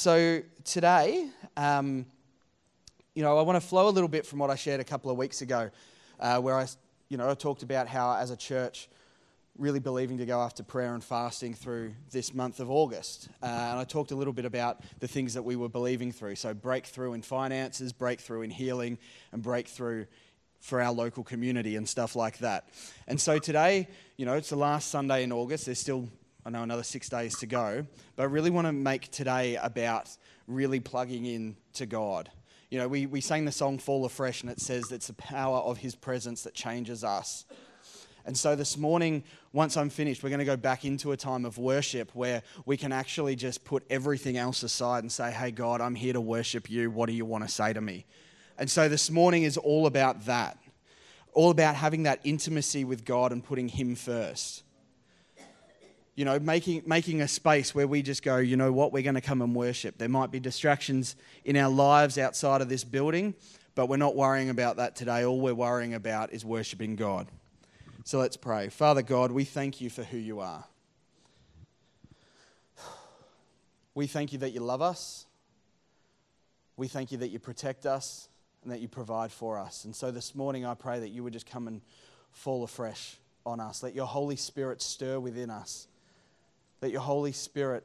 so today, um, you know, I want to flow a little bit from what I shared a couple of weeks ago, uh, where I, you know, I talked about how as a church, really believing to go after prayer and fasting through this month of August. Uh, and I talked a little bit about the things that we were believing through. So, breakthrough in finances, breakthrough in healing, and breakthrough for our local community and stuff like that. And so, today, you know, it's the last Sunday in August. There's still, I know, another six days to go. But I really want to make today about really plugging in to God. You know, we, we sang the song Fall Afresh, and it says it's the power of His presence that changes us. And so this morning, once I'm finished, we're going to go back into a time of worship where we can actually just put everything else aside and say, Hey, God, I'm here to worship you. What do you want to say to me? And so this morning is all about that, all about having that intimacy with God and putting Him first. You know, making, making a space where we just go, you know what, we're going to come and worship. There might be distractions in our lives outside of this building, but we're not worrying about that today. All we're worrying about is worshiping God. So let's pray. Father God, we thank you for who you are. We thank you that you love us. We thank you that you protect us and that you provide for us. And so this morning, I pray that you would just come and fall afresh on us. Let your Holy Spirit stir within us. Let your Holy Spirit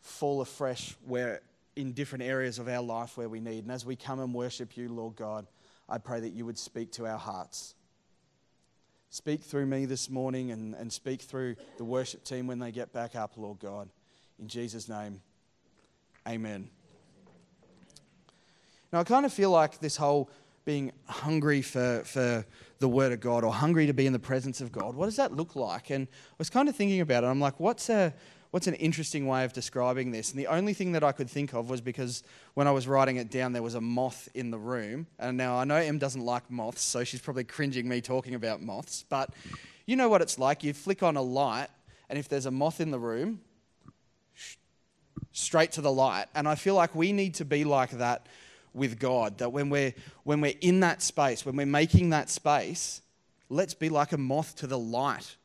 fall afresh where in different areas of our life where we need. And as we come and worship you, Lord God, I pray that you would speak to our hearts. Speak through me this morning and, and speak through the worship team when they get back up, Lord God. In Jesus' name, amen. Now, I kind of feel like this whole being hungry for, for the Word of God or hungry to be in the presence of God, what does that look like? And I was kind of thinking about it. I'm like, what's a, what's an interesting way of describing this? And the only thing that I could think of was because when I was writing it down, there was a moth in the room. And now I know Em doesn't like moths, so she's probably cringing me talking about moths. But you know what it's like. You flick on a light, and if there's a moth in the room, straight to the light. And I feel like we need to be like that with God. That when we're, when we're in that space, when we're making that space, let's be like a moth to the light.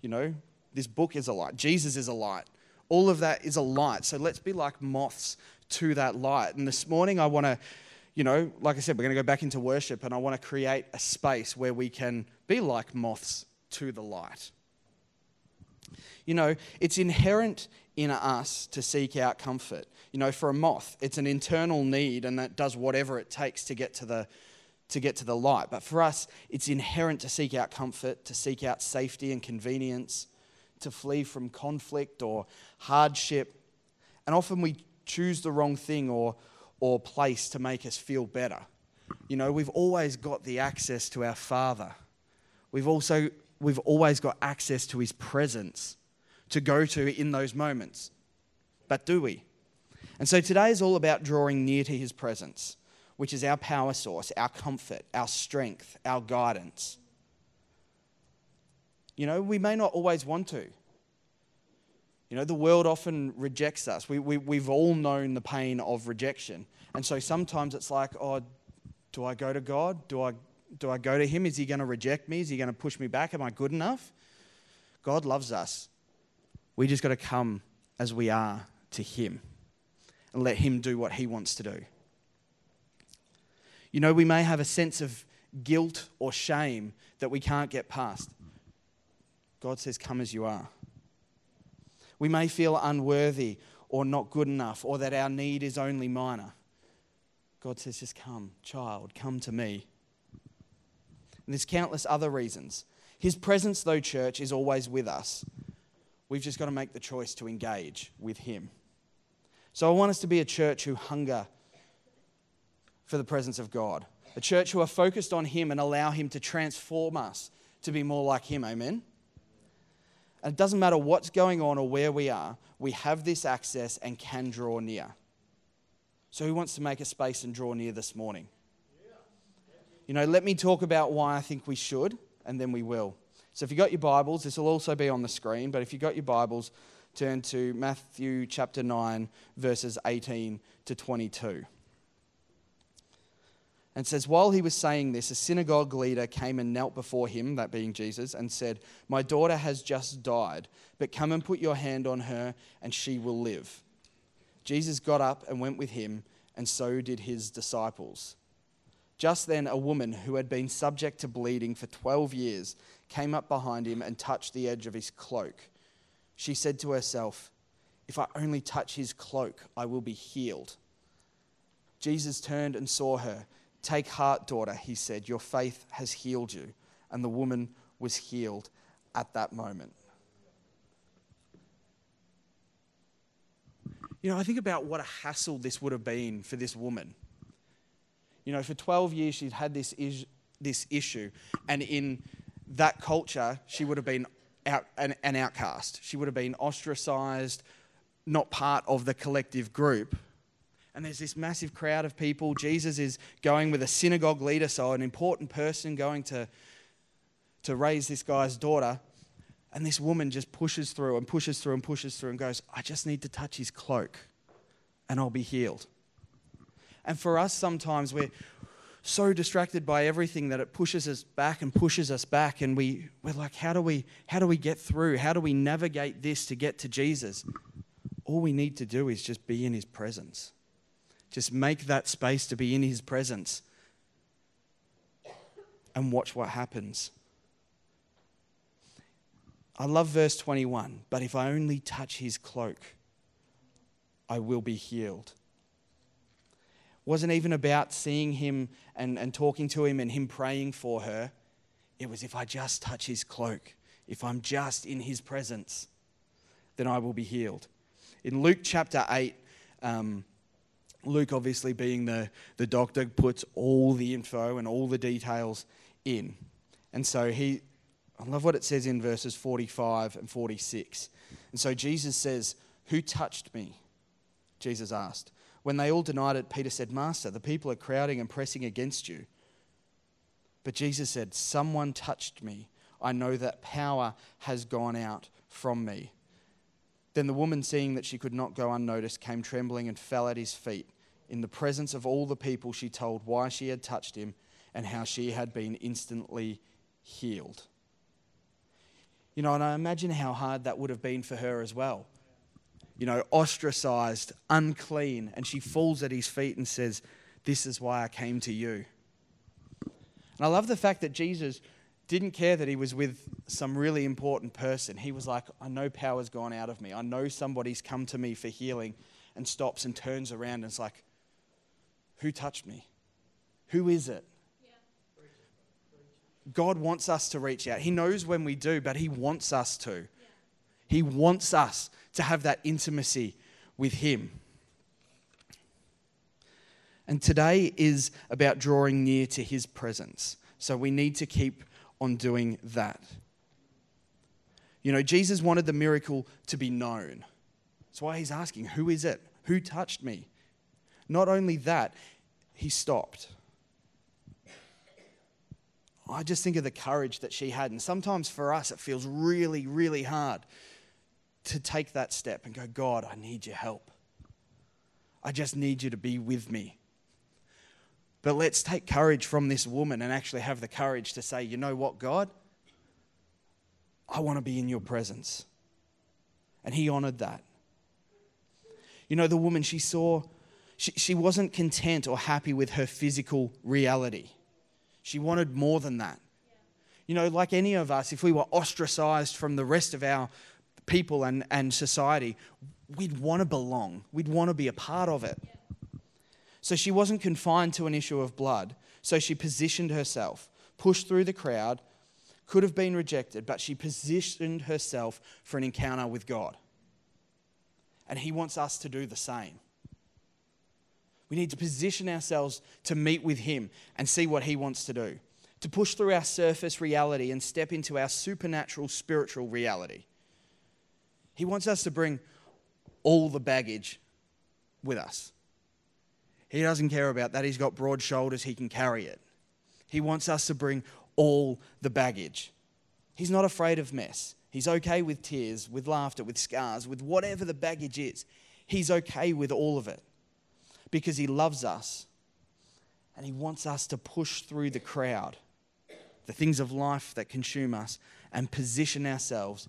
You know, this book is a light. Jesus is a light. All of that is a light. So let's be like moths to that light. And this morning, I want to, you know, like I said, we're going to go back into worship and I want to create a space where we can be like moths to the light. You know, it's inherent in us to seek out comfort. You know, for a moth, it's an internal need and that does whatever it takes to get to the to get to the light. But for us, it's inherent to seek out comfort, to seek out safety and convenience, to flee from conflict or hardship. And often we choose the wrong thing or, or place to make us feel better. You know, we've always got the access to our Father. We've also we've always got access to his presence to go to in those moments. But do we? And so today is all about drawing near to his presence, which is our power source, our comfort, our strength, our guidance. You know, we may not always want to. You know, the world often rejects us. We, we, we've all known the pain of rejection. And so sometimes it's like, oh, do I go to God? Do I, do I go to Him? Is He going to reject me? Is He going to push me back? Am I good enough? God loves us. We just got to come as we are to Him and let Him do what He wants to do. You know, we may have a sense of guilt or shame that we can't get past. God says, Come as you are. We may feel unworthy or not good enough or that our need is only minor. God says, Just come, child, come to me. And there's countless other reasons. His presence, though, church, is always with us. We've just got to make the choice to engage with Him. So I want us to be a church who hunger for the presence of God, a church who are focused on Him and allow Him to transform us to be more like Him. Amen. And it doesn't matter what's going on or where we are, we have this access and can draw near. So, who wants to make a space and draw near this morning? You know, let me talk about why I think we should, and then we will. So, if you've got your Bibles, this will also be on the screen, but if you've got your Bibles, turn to Matthew chapter 9, verses 18 to 22 and says, While he was saying this, a synagogue leader came and knelt before him, that being Jesus, and said, My daughter has just died, but come and put your hand on her, and she will live. Jesus got up and went with him, and so did his disciples. Just then, a woman who had been subject to bleeding for 12 years came up behind him and touched the edge of his cloak. She said to herself, If I only touch his cloak, I will be healed. Jesus turned and saw her. Take heart, daughter, he said, Your faith has healed you. And the woman was healed at that moment. You know, I think about what a hassle this would have been for this woman. You know, for 12 years she'd had this, is, this issue, and in that culture, she would have been out, an, an outcast. She would have been ostracized, not part of the collective group. And there's this massive crowd of people. Jesus is going with a synagogue leader, so an important person going to, to raise this guy's daughter. And this woman just pushes through and pushes through and pushes through and goes, I just need to touch his cloak and I'll be healed. And for us, sometimes we're so distracted by everything that it pushes us back and pushes us back. And we, we're like, how do, we, how do we get through? How do we navigate this to get to Jesus? All we need to do is just be in his presence. Just make that space to be in his presence and watch what happens. I love verse 21. But if I only touch his cloak, I will be healed. Wasn't even about seeing him and, and talking to him and him praying for her. It was if I just touch his cloak, if I'm just in his presence, then I will be healed. In Luke chapter 8, um, Luke, obviously being the, the doctor, puts all the info and all the details in. And so he, I love what it says in verses 45 and 46. And so Jesus says, Who touched me? Jesus asked. When they all denied it, Peter said, Master, the people are crowding and pressing against you. But Jesus said, Someone touched me. I know that power has gone out from me. Then the woman, seeing that she could not go unnoticed, came trembling and fell at his feet. In the presence of all the people, she told why she had touched him and how she had been instantly healed. You know, and I imagine how hard that would have been for her as well. You know, ostracized, unclean, and she falls at his feet and says, This is why I came to you. And I love the fact that Jesus didn't care that he was with some really important person. He was like, I know power's gone out of me. I know somebody's come to me for healing, and stops and turns around and is like, Who touched me? Who is it? God wants us to reach out. He knows when we do, but He wants us to. He wants us to have that intimacy with Him. And today is about drawing near to His presence. So we need to keep on doing that. You know, Jesus wanted the miracle to be known. That's why He's asking, Who is it? Who touched me? Not only that, He stopped. I just think of the courage that she had. And sometimes for us, it feels really, really hard to take that step and go, God, I need your help. I just need you to be with me. But let's take courage from this woman and actually have the courage to say, you know what, God? I want to be in your presence. And he honored that. You know, the woman, she saw, she, she wasn't content or happy with her physical reality. She wanted more than that. You know, like any of us, if we were ostracized from the rest of our people and, and society, we'd want to belong. We'd want to be a part of it. So she wasn't confined to an issue of blood. So she positioned herself, pushed through the crowd, could have been rejected, but she positioned herself for an encounter with God. And He wants us to do the same. We need to position ourselves to meet with Him and see what He wants to do, to push through our surface reality and step into our supernatural spiritual reality. He wants us to bring all the baggage with us. He doesn't care about that. He's got broad shoulders, He can carry it. He wants us to bring all the baggage. He's not afraid of mess. He's okay with tears, with laughter, with scars, with whatever the baggage is. He's okay with all of it because He loves us and He wants us to push through the crowd, the things of life that consume us, and position ourselves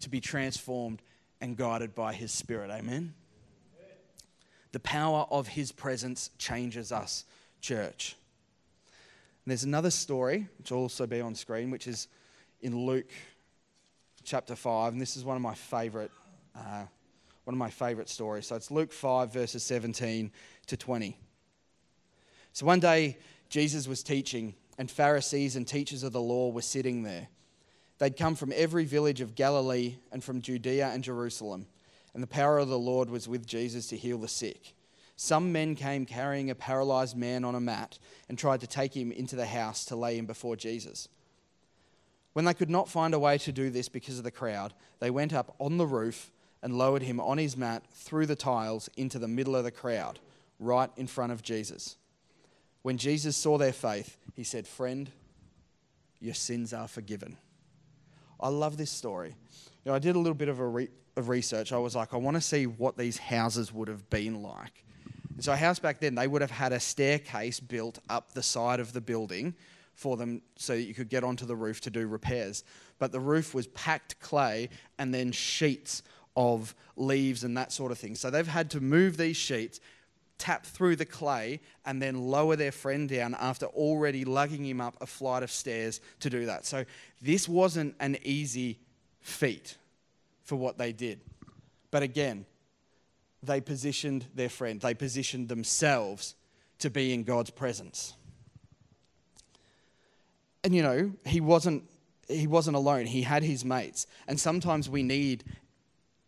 to be transformed and guided by His Spirit. Amen. The power of his presence changes us, church. And there's another story, which will also be on screen, which is in Luke chapter 5. And this is one of my favorite, uh, one of my favorite stories. So it's Luke 5, verses 17 to 20. So one day, Jesus was teaching, and Pharisees and teachers of the law were sitting there. They'd come from every village of Galilee and from Judea and Jerusalem, and the power of the Lord was with Jesus to heal the sick. Some men came carrying a paralyzed man on a mat and tried to take him into the house to lay him before Jesus. When they could not find a way to do this because of the crowd, they went up on the roof and lowered him on his mat through the tiles into the middle of the crowd, right in front of Jesus. When Jesus saw their faith, he said, Friend, your sins are forgiven. I love this story. You know, I did a little bit of, a re- of research. I was like, I want to see what these houses would have been like. And so, a house back then, they would have had a staircase built up the side of the building for them so that you could get onto the roof to do repairs. But the roof was packed clay and then sheets of leaves and that sort of thing. So, they've had to move these sheets, tap through the clay, and then lower their friend down after already lugging him up a flight of stairs to do that. So, this wasn't an easy feat for what they did. But again, they positioned their friend, they positioned themselves to be in God's presence. And you know, he wasn't he wasn't alone. He had his mates. And sometimes we need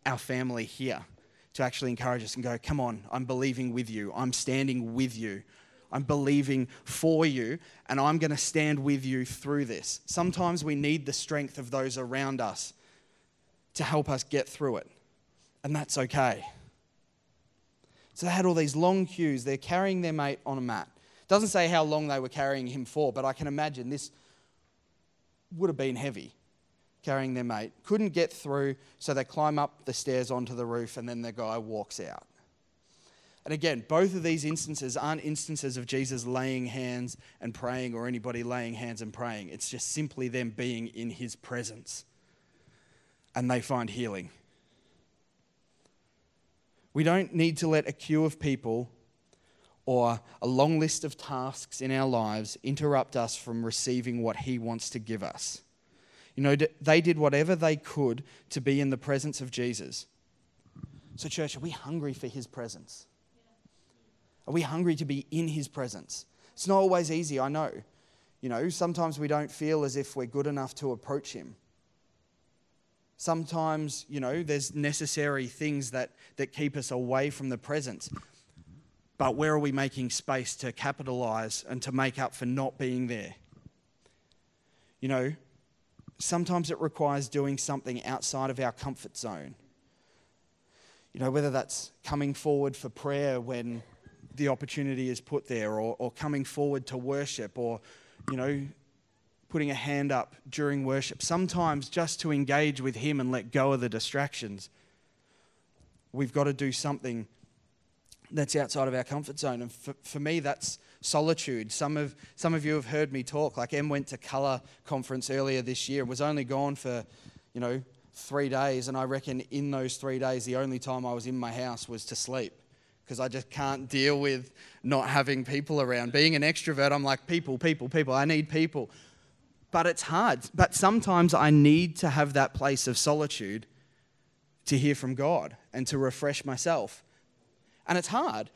our family here to actually encourage us and go, "Come on, I'm believing with you. I'm standing with you. I'm believing for you, and I'm going to stand with you through this." Sometimes we need the strength of those around us to help us get through it. And that's okay. So they had all these long queues. They're carrying their mate on a mat. Doesn't say how long they were carrying him for, but I can imagine this would have been heavy carrying their mate. Couldn't get through, so they climb up the stairs onto the roof, and then the guy walks out. And again, both of these instances aren't instances of Jesus laying hands and praying or anybody laying hands and praying. It's just simply them being in his presence. And they find healing. We don't need to let a queue of people or a long list of tasks in our lives interrupt us from receiving what He wants to give us. You know, they did whatever they could to be in the presence of Jesus. So, church, are we hungry for His presence? Are we hungry to be in His presence? It's not always easy, I know. You know, sometimes we don't feel as if we're good enough to approach Him. Sometimes, you know, there's necessary things that, that keep us away from the presence. But where are we making space to capitalize and to make up for not being there? You know, sometimes it requires doing something outside of our comfort zone. You know, whether that's coming forward for prayer when the opportunity is put there, or, or coming forward to worship, or, you know, putting a hand up during worship, sometimes just to engage with Him and let go of the distractions. We've got to do something that's outside of our comfort zone. And for, for me, that's solitude. Some of, some of you have heard me talk. Like, Em went to Colour Conference earlier this year, was only gone for, you know, three days. And I reckon in those three days, the only time I was in my house was to sleep because I just can't deal with not having people around. Being an extrovert, I'm like, people, people, people. I need people but it's hard. But sometimes I need to have that place of solitude to hear from God and to refresh myself. And it's hard.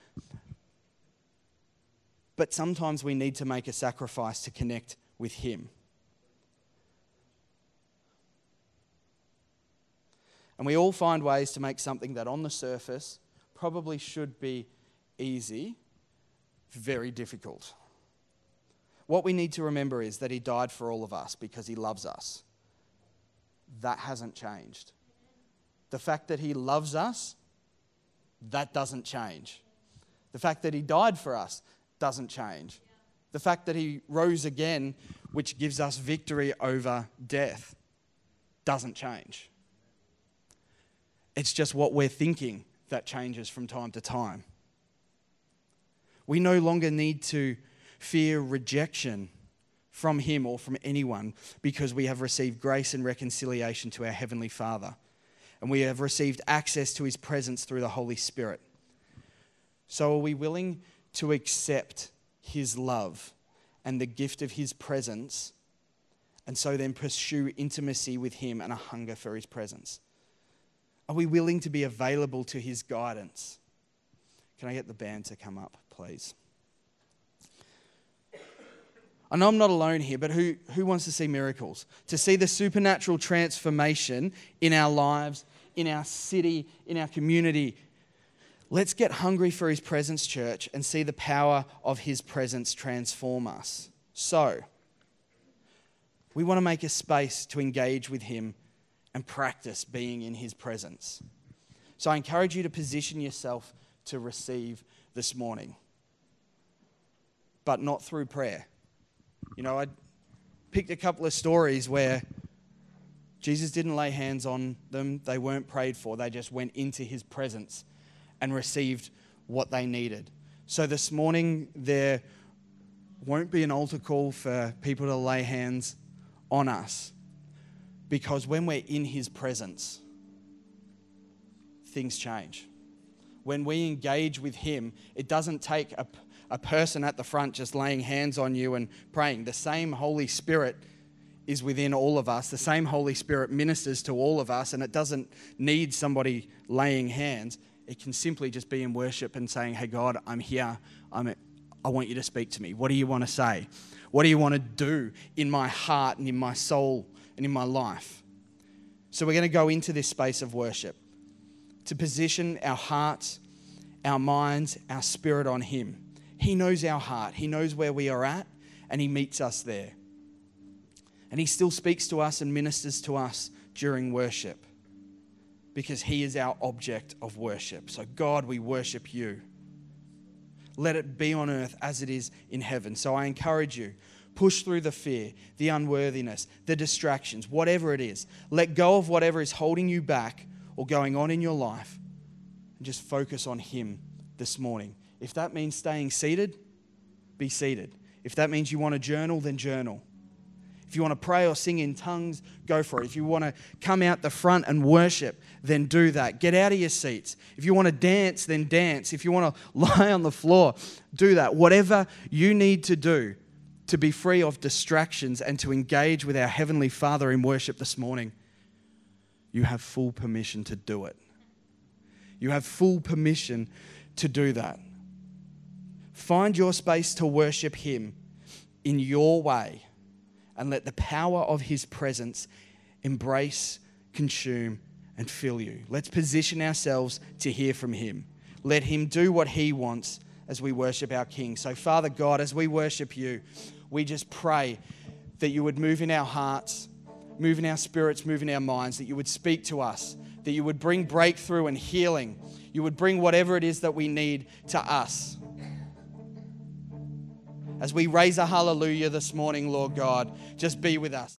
But sometimes we need to make a sacrifice to connect with Him. And we all find ways to make something that on the surface probably should be easy very difficult. What we need to remember is that He died for all of us because He loves us. That hasn't changed. The fact that He loves us, that doesn't change. The fact that He died for us doesn't change. The fact that He rose again, which gives us victory over death, doesn't change. It's just what we're thinking that changes from time to time. We no longer need to fear rejection from Him or from anyone because we have received grace and reconciliation to our Heavenly Father. And we have received access to His presence through the Holy Spirit. So, are we willing to accept His love and the gift of His presence, and so then pursue intimacy with Him and a hunger for His presence? Are we willing to be available to His guidance? Can I get the band to come up, please? I know I'm not alone here, but who, who wants to see miracles? To see the supernatural transformation in our lives, in our city, in our community. Let's get hungry for His presence, church, and see the power of His presence transform us. So, we want to make a space to engage with Him and practice being in His presence. So, I encourage you to position yourself to receive this morning, but not through prayer you know, I picked a couple of stories where Jesus didn't lay hands on them, they weren't prayed for, they just went into his presence and received what they needed. So this morning, there won't be an altar call for people to lay hands on us because when we're in his presence, things change. When we engage with him, it doesn't take a a person at the front just laying hands on you and praying. The same Holy Spirit is within all of us. The same Holy Spirit ministers to all of us, and it doesn't need somebody laying hands. It can simply just be in worship and saying, Hey, God, I'm here. I'm, I want you to speak to me. What do you want to say? What do you want to do in my heart and in my soul and in my life? So, we're going to go into this space of worship to position our hearts, our minds, our spirit on Him. He knows our heart, He knows where we are at, and He meets us there. And He still speaks to us and ministers to us during worship because He is our object of worship. So, God, we worship you. Let it be on earth as it is in heaven. So, I encourage you push through the fear, the unworthiness, the distractions, whatever it is. Let go of whatever is holding you back or going on in your life and just focus on Him this morning. If that means staying seated, be seated. If that means you want to journal, then journal. If you want to pray or sing in tongues, go for it. If you want to come out the front and worship, then do that. Get out of your seats. If you want to dance, then dance. If you want to lie on the floor, do that. Whatever you need to do to be free of distractions and to engage with our Heavenly Father in worship this morning, you have full permission to do it. You have full permission to do that. Find your space to worship Him in your way and let the power of His presence embrace, consume, and fill you. Let's position ourselves to hear from Him. Let Him do what He wants as we worship our King. So, Father God, as we worship you, we just pray that you would move in our hearts, move in our spirits, move in our minds, that you would speak to us, that you would bring breakthrough and healing. You would bring whatever it is that we need to us as we raise a hallelujah this morning, Lord God, just be with us.